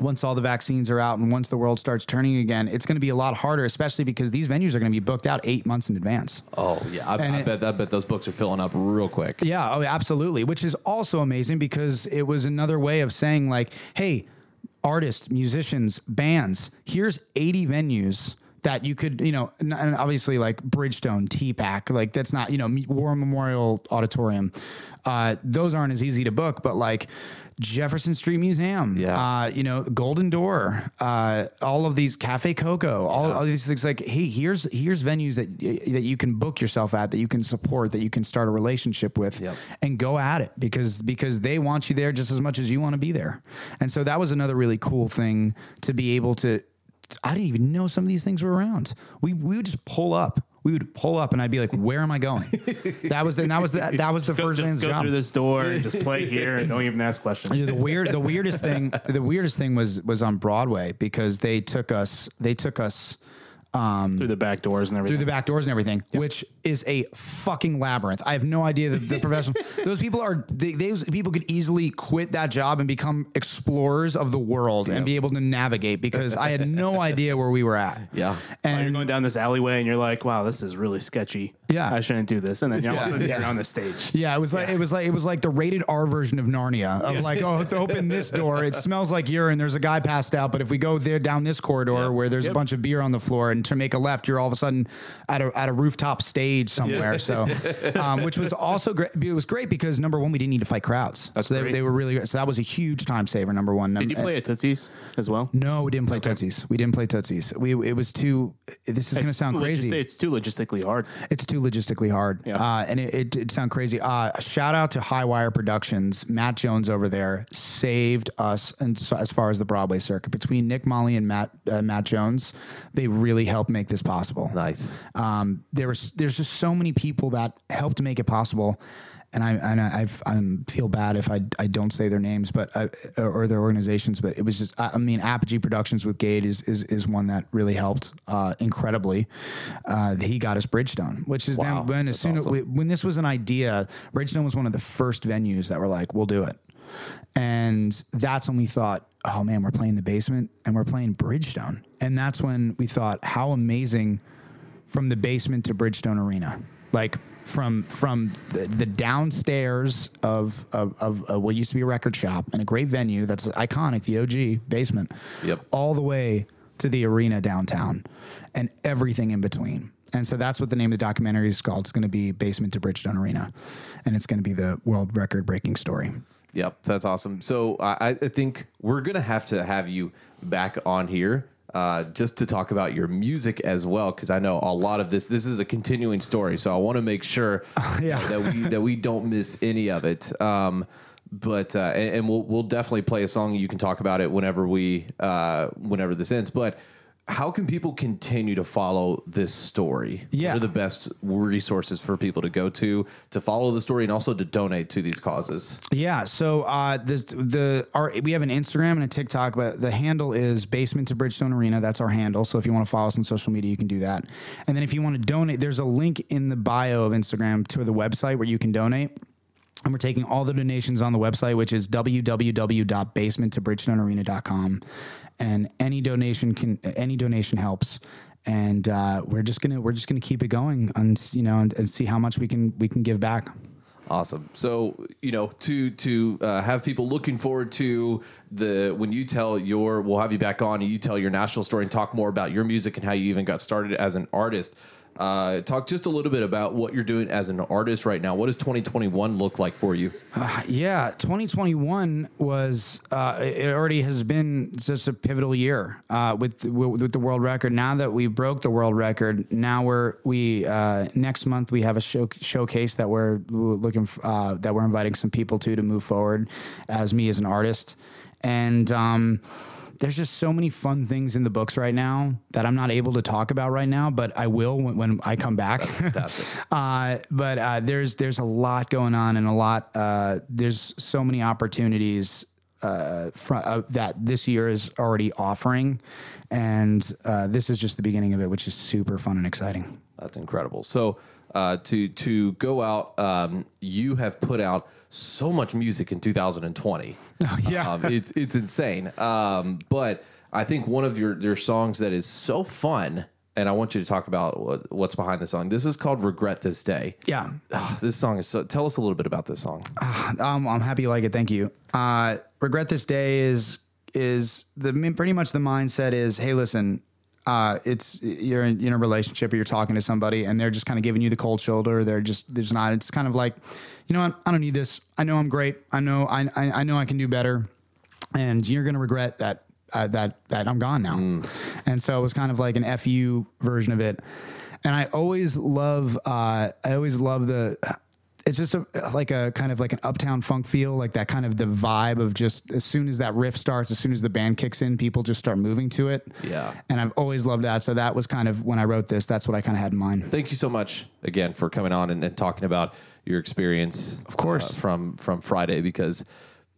once all the vaccines are out and once the world starts turning again, it's going to be a lot harder, especially because these venues are going to be booked out eight months in advance. oh yeah, I, I it- bet I bet those books are filling up real quick. Yeah, oh, absolutely. Which is also amazing because it was another way of saying, like, hey, artists, musicians, bands, here's 80 venues that you could, you know, and obviously like Bridgestone, TPAC, like that's not, you know, War Memorial Auditorium. Uh, those aren't as easy to book, but like Jefferson Street Museum, Yeah. uh, you know, Golden Door, uh, all of these Cafe Coco, all, all these things like, hey, here's here's venues that that you can book yourself at, that you can support, that you can start a relationship with, Yep. and go at it because because they want you there just as much as you want to be there. And so that was another really cool thing to be able to. I didn't even know some of these things were around. We we would just pull up. We would pull up, and I'd be like, "Where am I going?" That was the that was the that was the Go, first just man's go job. through this door and just play here and don't even ask questions. The weird the weirdest thing the weirdest thing was was on Broadway because they took us they took us Um, through the back doors and everything. through the back doors and everything, which is a fucking labyrinth. I have no idea that the professional those people are they, those people could easily quit that job and become explorers of the world and be able to navigate because I had no idea where we were at. Yeah. Oh, you're going down this alleyway and you're like, wow, this is really sketchy. Yeah. I shouldn't do this. And then you're, all of a sudden Yeah. you're on the stage. yeah, it was like it was like it was like the rated R version of Narnia of like oh, open this door, it smells like urine. There's a guy passed out, but if we go there down this corridor where there's a bunch of beer on the floor and to make a left, you're all of a sudden at a at a rooftop stage somewhere. So, um, which was also great. It was great because number one, we didn't need to fight crowds. That's so they, they were really good. So that was a huge time saver. Number one. Did you play at Tootsie's as well? No, we didn't play Tootsies. We didn't play Tootsies. We it was too. This is going to sound crazy. It's too logistically hard. It's too logistically hard. Yeah. Uh, and it, it, it sound crazy. Uh, shout out to Highwire Productions. Matt Jones over there saved us and so, as far as the Broadway circuit. Between Nick Molly and Matt uh, Matt Jones, they really helped make this possible. Nice. Um, there was there's just so many people that helped make it possible, and I and I I've, feel bad if I, I don't say their names, but I, or their organizations. But it was just I, I mean Apogee Productions with Gade is is, is one that really helped uh, incredibly. Uh, he got us Bridgestone, which is Wow, then when as soon as awesome. we, when this was an idea, Bridgestone was one of the first venues that were like, we'll do it. And that's when we thought, oh man, we're playing the basement and we're playing Bridgestone. And that's when we thought, how amazing from the basement to Bridgestone Arena. Like from from the, the downstairs of, of, of, what used to be a record shop and a great venue that's iconic, the OG basement, Yep. all the way to the arena downtown and everything in between. And so that's what the name of the documentary is called. It's going to be Basement to Bridgestone Arena, and it's going to be the world record breaking story. Yep, that's awesome. So I, I think we're gonna have to have you back on here uh, just to talk about your music as well, because I know a lot of this. This is a continuing story, so I want to make sure Yeah. that we that we don't miss any of it. Um, but uh, and, and we'll we'll definitely play a song. You can talk about it whenever we uh, whenever this ends. But how can people continue to follow this story? Yeah. What are the best resources for people to go to to follow the story and also to donate to these causes? Yeah. So uh, this the our we have an Instagram and a TikTok, but the handle is Basement to Bridgestone Arena. That's our handle. So if you want to follow us on social media, you can do that. And then if you want to donate, there's a link in the bio of Instagram to the website where you can donate. And we're taking all the donations on the website, which is www.basementtobridgestonearena.com. And any donation can any donation helps. And uh, we're just gonna we're just gonna keep it going and you know and, and see how much we can we can give back. Awesome. So you know, to to uh, have people looking forward to the when you tell your, we'll have you back on and you tell your national story and talk more about your music and how you even got started as an artist. Uh, talk just a little bit about what you're doing as an artist right now. What does 2021 look like for you? Yeah, 2021 was uh, it already has been just a pivotal year uh, with with the world record. Now that we broke the world record, now we're we uh, next month we have a show, showcase that we're looking uh, that we're inviting some people to to move forward as me as an artist, and. Um, there's just so many fun things in the books right now that I'm not able to talk about right now, but I will when, when I come back. uh, but uh, there's there's a lot going on and a lot. Uh, there's so many opportunities uh, fr- uh, that this year is already offering, and uh, this is just the beginning of it, which is super fun and exciting. That's incredible. So uh, to to go out, um, you have put out so much music in 2020. yeah. um, it's it's insane. Um, but I think one of your your songs that is so fun, and I want you to talk about what's behind the song. This is called "Regret This Day." Yeah. Ah, this song is so. Tell us a little bit about this song. Um, I'm happy you like it. Thank you. Uh, regret this day is is the pretty much the mindset is hey listen uh, it's you're in, you're in a relationship or you're talking to somebody and they're just kind of giving you the cold shoulder they're just there's not it's kind of like you know what I don't need this I know I'm great I know I I, I know I can do better and you're gonna regret that uh, that that I'm gone now and so it was kind of like an fu version of it and I always love uh, I always love the it's just a like a kind of like an uptown funk feel, like that kind of the vibe of just as soon as that riff starts, as soon as the band kicks in, people just start moving to it. Yeah. And I've always loved that. So that was kind of when I wrote this, that's what I kind of had in mind. Thank you so much again for coming on and, and talking about your experience, of course. Uh, from from Friday because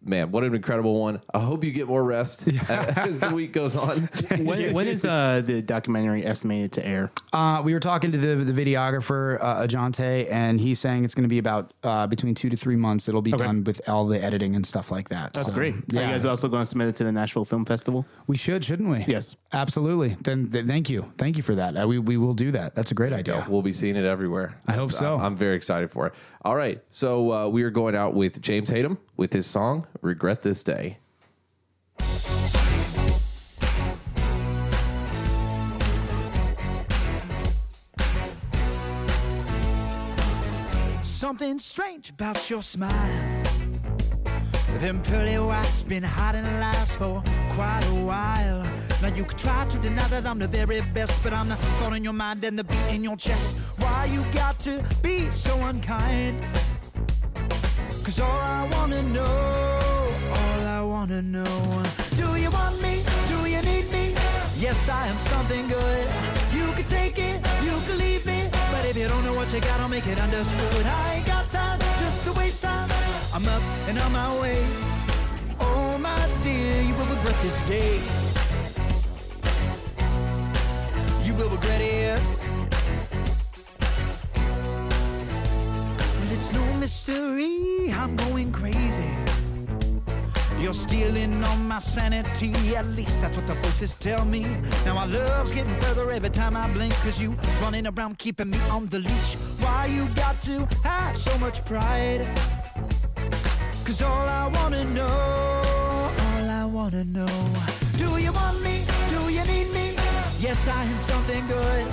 man, what an incredible one. I hope you get more rest as the week goes on. When, when is uh, the documentary estimated to air? Uh, we were talking to the, the videographer, uh, Ajante, and he's saying it's going to be about uh, between two to three months. It'll be done with all the editing and stuff like that. That's So, great. Are Yeah. you guys also going to submit it to the Nashville Film Festival? we should, shouldn't we? Yes. Absolutely. Then, then thank you. Thank you for that. Uh, we, we will do that. That's a great idea. We'll be seeing it everywhere. I hope so. I'm very excited for it. All right. So uh, we are going out with James Hayden with his song, Regret This Day. Something strange about your smile. Them pearly whites been hiding lies for quite a while. Now you could try to deny that I'm the very best, but I'm the thought in your mind and the beat in your chest. Why you got to be so unkind? Cause all I wanna know, all I wanna know, do you want me? Do you need me? Yes, I am something good. You can take it, you can leave me. But if you don't know what you got, I'll make it understood. I ain't got time just to waste time. I'm up and on my way. Oh, my dear, you will regret this day. You will regret it. No mystery, I'm going crazy. You're stealing on my sanity, at least that's what the voices tell me. Now my love's getting further every time I blink, cause you running around keeping me on the leash. Why you got to have so much pride? Cause all I wanna know, all I wanna know, do you want me? Do you need me? Yes, I am something good.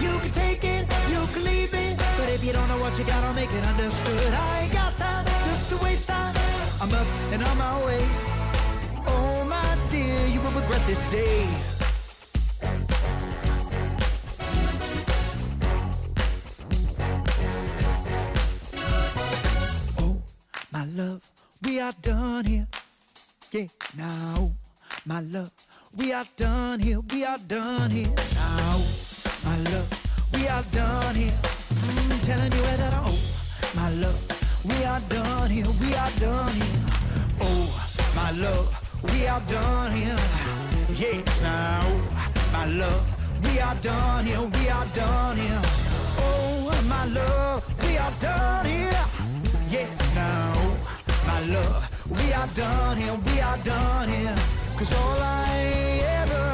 You can take it, you can leave it. If you don't know what you got, I'll make it understood. I ain't got time just to waste time. I'm up and on my way. Oh, my dear, you will regret this day. Oh, my love, we are done here. Yeah, now, my love, we are done here. We are done here. Now, my love, we are done here. Telling you that, I oh, my love, we are done here. We are done here. Oh, my love, we are done here. Yes, now, oh, my love, we are done here. We are done here. Oh, my love, we are done here. Yes, now, oh, my love, we are done here. We are done here. Cause all I ever